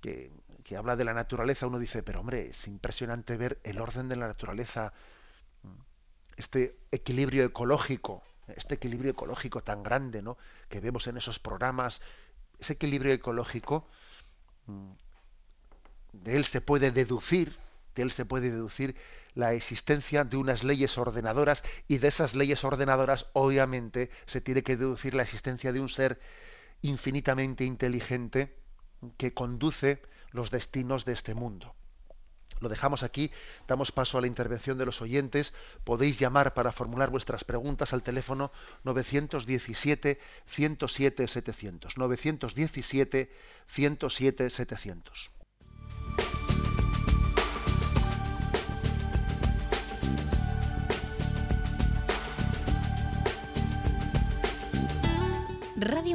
que, que habla de la naturaleza, uno dice, pero hombre, es impresionante ver el orden de la naturaleza, este equilibrio ecológico, este equilibrio ecológico tan grande, ¿no? Que vemos en esos programas, ese equilibrio ecológico mm, de él se puede deducir, de él se puede deducir la existencia de unas leyes ordenadoras y de esas leyes ordenadoras obviamente se tiene que deducir la existencia de un ser infinitamente inteligente que conduce los destinos de este mundo. Lo dejamos aquí, damos paso a la intervención de los oyentes. Podéis llamar para formular vuestras preguntas al teléfono 917 107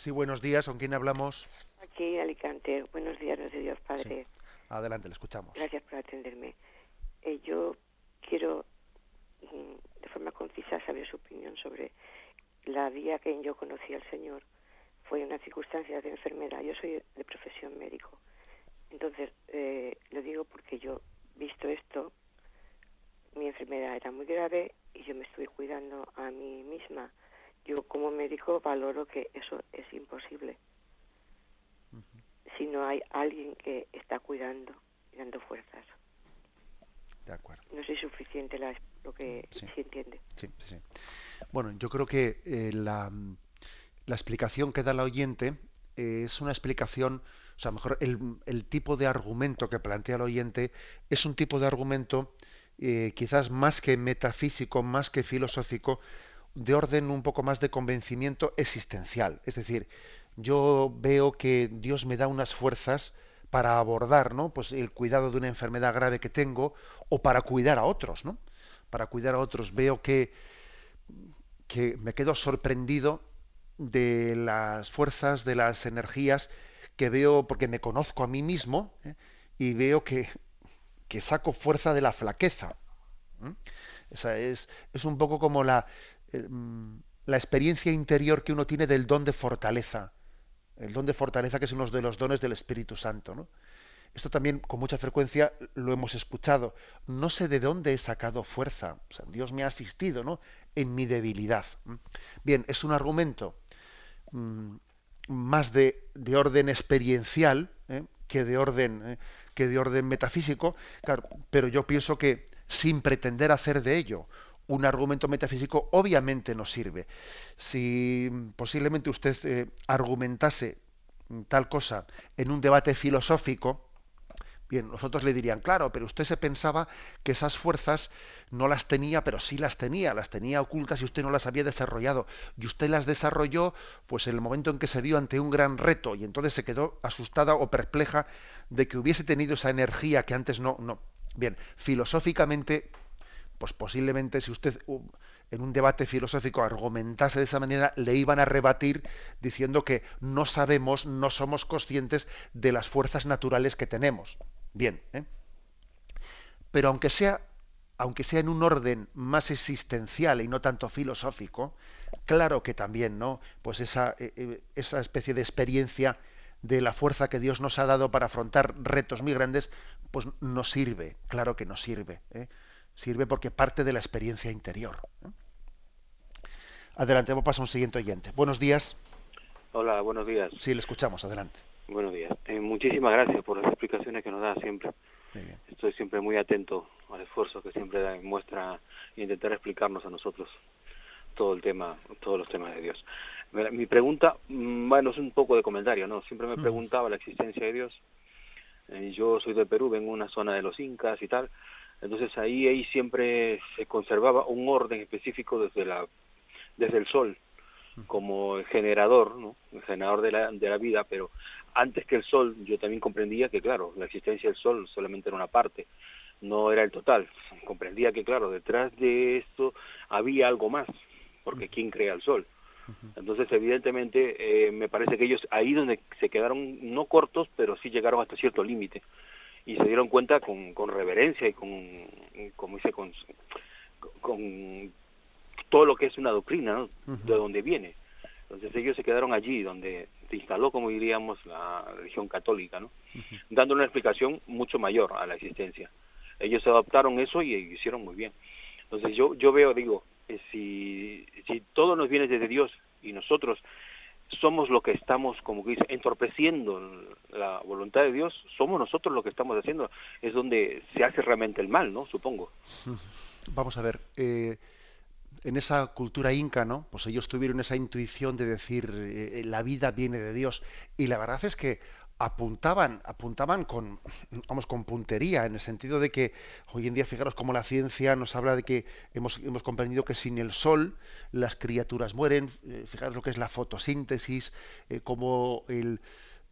Sí, buenos días. ¿Con quién hablamos? Aquí, Alicante. Buenos días, no sé Dios Padre. Adelante, le escuchamos. Gracias por atenderme. Eh, yo quiero, mm, de forma concisa, saber su opinión sobre la vía que yo conocí al Señor. Fue una circunstancia de enfermedad. Yo soy de profesión médico. Entonces, eh, lo digo porque yo visto esto, mi enfermedad era muy grave y yo me estoy cuidando a mí misma. Yo como médico valoro que eso es imposible. Si no hay alguien que está cuidando y dando fuerzas. De acuerdo. No soy suficiente la, lo que Sí. se entiende. Sí, sí, sí. Bueno, yo creo que eh, la, la explicación que da la oyente eh, es una explicación, o sea, mejor el, el tipo de argumento que plantea el oyente es un tipo de argumento eh, quizás más que metafísico, más que filosófico, de orden un poco más de convencimiento existencial. Es decir, yo veo que Dios me da unas fuerzas para abordar, ¿no? Pues el cuidado de una enfermedad grave que tengo o para cuidar a otros, ¿no? Para cuidar a otros. Veo que que me quedo sorprendido de las fuerzas, de las energías que veo, porque me conozco a mí mismo ¿eh? y veo que, que saco fuerza de la flaqueza. ¿eh? Esa es, es un poco como la, la experiencia interior que uno tiene del don de fortaleza. El don de fortaleza que es uno de los dones del Espíritu Santo. Esto también con mucha frecuencia lo hemos escuchado. No sé de dónde he sacado fuerza. Dios me ha asistido ¿no? en mi debilidad. Bien, es un argumento mm, más de, de, orden experiencial ¿eh? que, de orden, ¿eh? que de orden metafísico, pero yo pienso que sin pretender hacer de ello un argumento metafísico, obviamente nos sirve. Si posiblemente usted eh, argumentase tal cosa en un debate filosófico, Bien, nosotros le dirían, claro, pero usted se pensaba que esas fuerzas no las tenía, pero sí las tenía, las tenía ocultas y usted no las había desarrollado. Y usted las desarrolló, pues en el momento en que se vio ante un gran reto y entonces se quedó asustada o perpleja de que hubiese tenido esa energía que antes no. no. Bien, filosóficamente, pues posiblemente si usted en un debate filosófico argumentase de esa manera, le iban a rebatir diciendo que no sabemos, no somos conscientes de las fuerzas naturales que tenemos. Bien, ¿eh? pero aunque sea, aunque sea en un orden más existencial y no tanto filosófico, claro que también, ¿no? Pues esa, esa especie de experiencia de la fuerza que Dios nos ha dado para afrontar retos muy grandes, pues nos sirve, claro que nos sirve. ¿eh? Sirve porque parte de la experiencia interior. Adelante, vamos a un siguiente oyente. Buenos días. Hola, buenos días. Sí, le escuchamos, adelante. Buenos días. Eh, muchísimas gracias por las explicaciones que nos da siempre. Estoy siempre muy atento al esfuerzo que siempre da, muestra e intentar explicarnos a nosotros todo el tema, todos los temas de Dios. Mi pregunta, bueno, es un poco de comentario, ¿no? Siempre me preguntaba la existencia de Dios. Eh, yo soy de Perú, vengo de una zona de los incas y tal. Entonces ahí, ahí siempre se conservaba un orden específico desde la desde el sol como el generador, ¿no? el generador de la, de la vida, pero antes que el sol yo también comprendía que, claro, la existencia del sol solamente era una parte, no era el total. Comprendía que, claro, detrás de esto había algo más, porque ¿quién crea el sol? Entonces, evidentemente, eh, me parece que ellos ahí donde se quedaron, no cortos, pero sí llegaron hasta cierto límite. Y se dieron cuenta con, con reverencia y con, como dice, con, con todo lo que es una doctrina, ¿no? Uh -huh. de donde viene. Entonces ellos se quedaron allí, donde se instaló, como diríamos, la religión católica, ¿no? Uh -huh. Dando una explicación mucho mayor a la existencia. Ellos adoptaron eso y hicieron muy bien. Entonces yo, yo veo, digo, eh, si, si todo nos viene desde Dios y nosotros somos lo que estamos, como que entorpeciendo la voluntad de Dios, somos nosotros lo que estamos haciendo. Es donde se hace realmente el mal, ¿no? Supongo. Vamos a ver. Eh en esa cultura inca, ¿no? Pues ellos tuvieron esa intuición de decir eh, la vida viene de Dios y la verdad es que apuntaban, apuntaban con, vamos, con puntería en el sentido de que hoy en día fijaros cómo la ciencia nos habla de que hemos, hemos comprendido que sin el sol las criaturas mueren, eh, fijaros lo que es la fotosíntesis, eh, cómo el,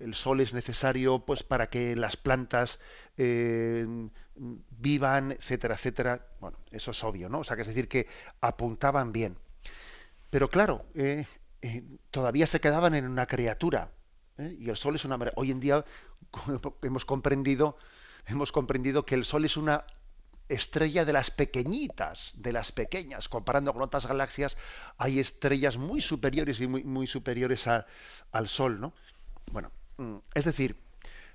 el sol es necesario pues para que las plantas eh, vivan, etcétera, etcétera. Bueno, eso es obvio, ¿no? O sea, es decir que apuntaban bien. Pero claro, todavía se quedaban en una criatura. Y el sol es una... Hoy en día hemos comprendido, hemos comprendido que el sol es una estrella de las pequeñitas, de las pequeñas, comparando con otras galaxias, hay estrellas muy superiores y muy, muy superiores al Sol, ¿no? Bueno, es decir,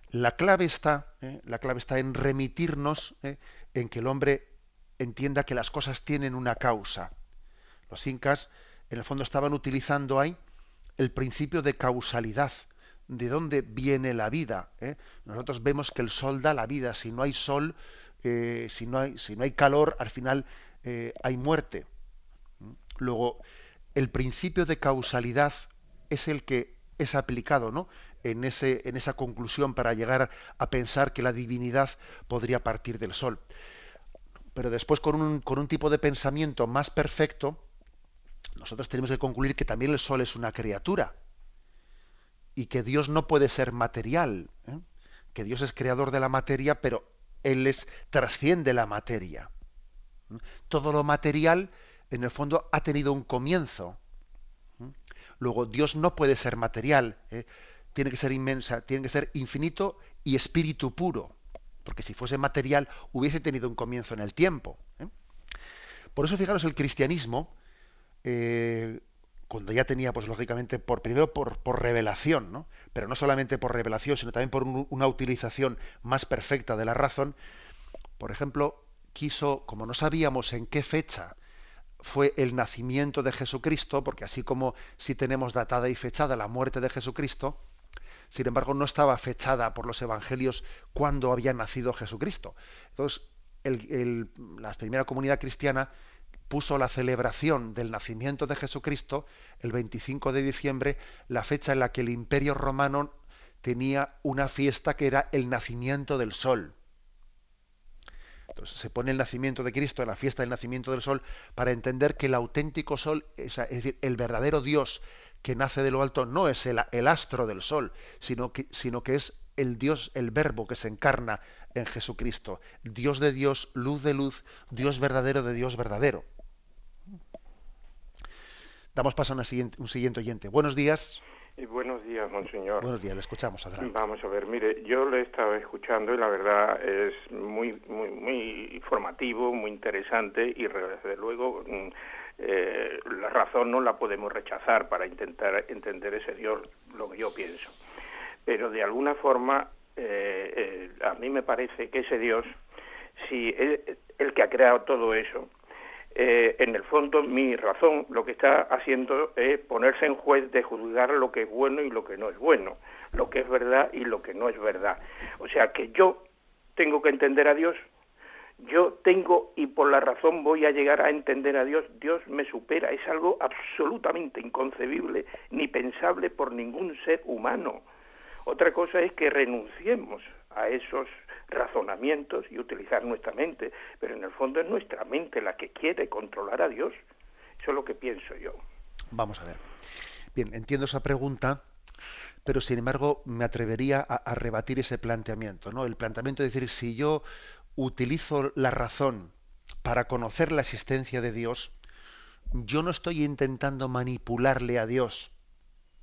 La clave está, ¿eh? la clave está en remitirnos, ¿eh? en que el hombre entienda que las cosas tienen una causa. Los incas, en el fondo, estaban utilizando ahí el principio de causalidad, de dónde viene la vida. ¿eh? Nosotros vemos que el sol da la vida. Si no hay sol, si, no hay, si no hay calor, al final hay muerte. Luego, el principio de causalidad es el que es aplicado ¿no? en, ese, en esa conclusión para llegar a pensar que la divinidad podría partir del sol. Pero después, con un, con un tipo de pensamiento más perfecto, nosotros tenemos que concluir que también el sol es una criatura y que Dios no puede ser material, ¿eh? que Dios es creador de la materia, pero Él es, trasciende la materia. Todo lo material en el fondo ha tenido un comienzo. Luego, Dios no puede ser material, ¿eh? tiene que ser inmensa, tiene que ser infinito y espíritu puro, porque si fuese material hubiese tenido un comienzo en el tiempo. ¿eh? Por eso, fijaros, el cristianismo, eh, cuando ya tenía, pues lógicamente, por primero por, revelación, ¿no? pero no solamente por revelación, sino también por una utilización más perfecta de la razón, por ejemplo, quiso, como no sabíamos en qué fecha fue el nacimiento de Jesucristo, porque así como si tenemos datada y fechada la muerte de Jesucristo, sin embargo no estaba fechada por los evangelios cuando había nacido Jesucristo. Entonces, la primera comunidad cristiana puso la celebración del nacimiento de Jesucristo el 25 de diciembre, la fecha en la que el imperio romano tenía una fiesta que era el nacimiento del sol. Entonces se pone el nacimiento de Cristo en la fiesta del nacimiento del sol para entender que el auténtico sol, es, decir, el verdadero Dios que nace de lo alto, no es el, astro del sol, sino que, sino que es el Dios, el verbo que se encarna en Jesucristo. Dios de Dios, luz de luz, Dios verdadero de Dios verdadero. Damos paso a un siguiente oyente. Buenos días. Y buenos días, monseñor. Buenos días, le escuchamos, adelante. Vamos a ver, mire, yo le he estado escuchando y la verdad es muy, muy, muy informativo, muy interesante y desde luego mm, eh, la razón no la podemos rechazar para intentar entender ese Dios, lo que yo pienso. Pero de alguna forma, eh, eh, a mí me parece que ese Dios, si el que ha creado todo eso, eh, en el fondo mi razón lo que está haciendo es ponerse en juez de juzgar lo que es bueno y lo que no es bueno, lo que es verdad y lo que no es verdad. O sea que yo tengo que entender a Dios, yo tengo y por la razón voy a llegar a entender a Dios, Dios me supera, es algo absolutamente inconcebible ni pensable por ningún ser humano. Otra cosa es que renunciemos a esos razonamientos y utilizar nuestra mente, pero en el fondo es nuestra mente la que quiere controlar a Dios. Eso es lo que pienso yo. Vamos a ver. Bien, entiendo esa pregunta, pero sin embargo me atrevería a, rebatir ese planteamiento, ¿no? El planteamiento de decir si yo utilizo la razón para conocer la existencia de Dios, yo no estoy intentando manipularle a Dios,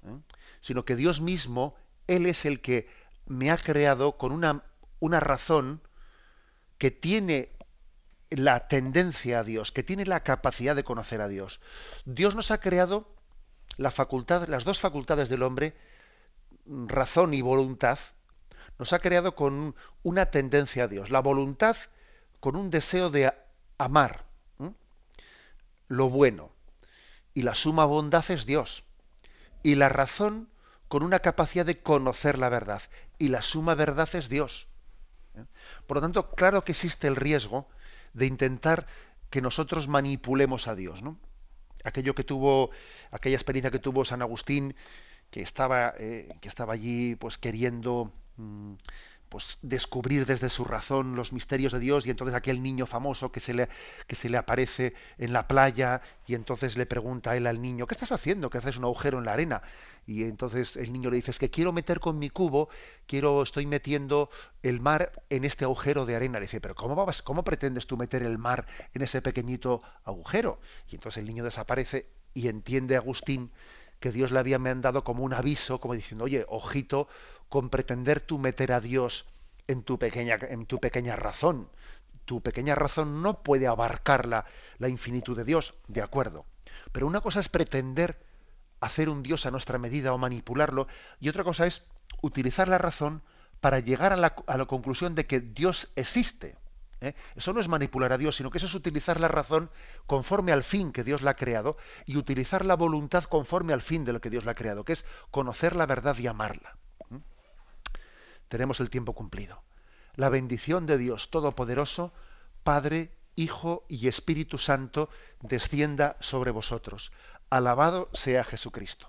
¿eh? sino que Dios mismo, Él es el que me ha creado con una una razón que tiene la tendencia a Dios, que tiene la capacidad de conocer a Dios. Dios nos ha creado la facultad, las dos facultades del hombre, razón y voluntad, nos ha creado con una tendencia a Dios. La voluntad con un deseo de amar lo bueno. Y la suma bondad es Dios. Y la razón con una capacidad de conocer la verdad. Y la suma verdad es Dios. Por lo tanto, claro que existe el riesgo de intentar que nosotros manipulemos a Dios, ¿no? Aquello que tuvo, aquella experiencia que tuvo San Agustín, que estaba, eh, que estaba allí, pues queriendo mm, pues descubrir desde su razón los misterios de Dios y entonces aquel niño famoso que se le que se le aparece en la playa y entonces le pregunta él al niño ¿qué estás haciendo? que haces un agujero en la arena y entonces el niño le dice es que quiero meter con mi cubo quiero estoy metiendo el mar en este agujero de arena. Le dice pero cómo vas cómo pretendes tú meter el mar en ese pequeñito agujero y entonces el niño desaparece y entiende Agustín que Dios le había mandado como un aviso, como diciendo, oye, ojito, con pretender tú meter a Dios en tu pequeña, en tu pequeña razón. Tu pequeña razón no puede abarcar la, la infinitud de Dios, de acuerdo. Pero una cosa es pretender hacer un Dios a nuestra medida o manipularlo, y otra cosa es utilizar la razón para llegar a la, conclusión de que Dios existe. ¿eh? Eso no es manipular a Dios, sino que eso es utilizar la razón conforme al fin que Dios la ha creado y utilizar la voluntad conforme al fin de lo que Dios la ha creado, que es conocer la verdad y amarla. Tenemos el tiempo cumplido. La bendición de Dios Todopoderoso, Padre, Hijo y Espíritu Santo, descienda sobre vosotros. Alabado sea Jesucristo.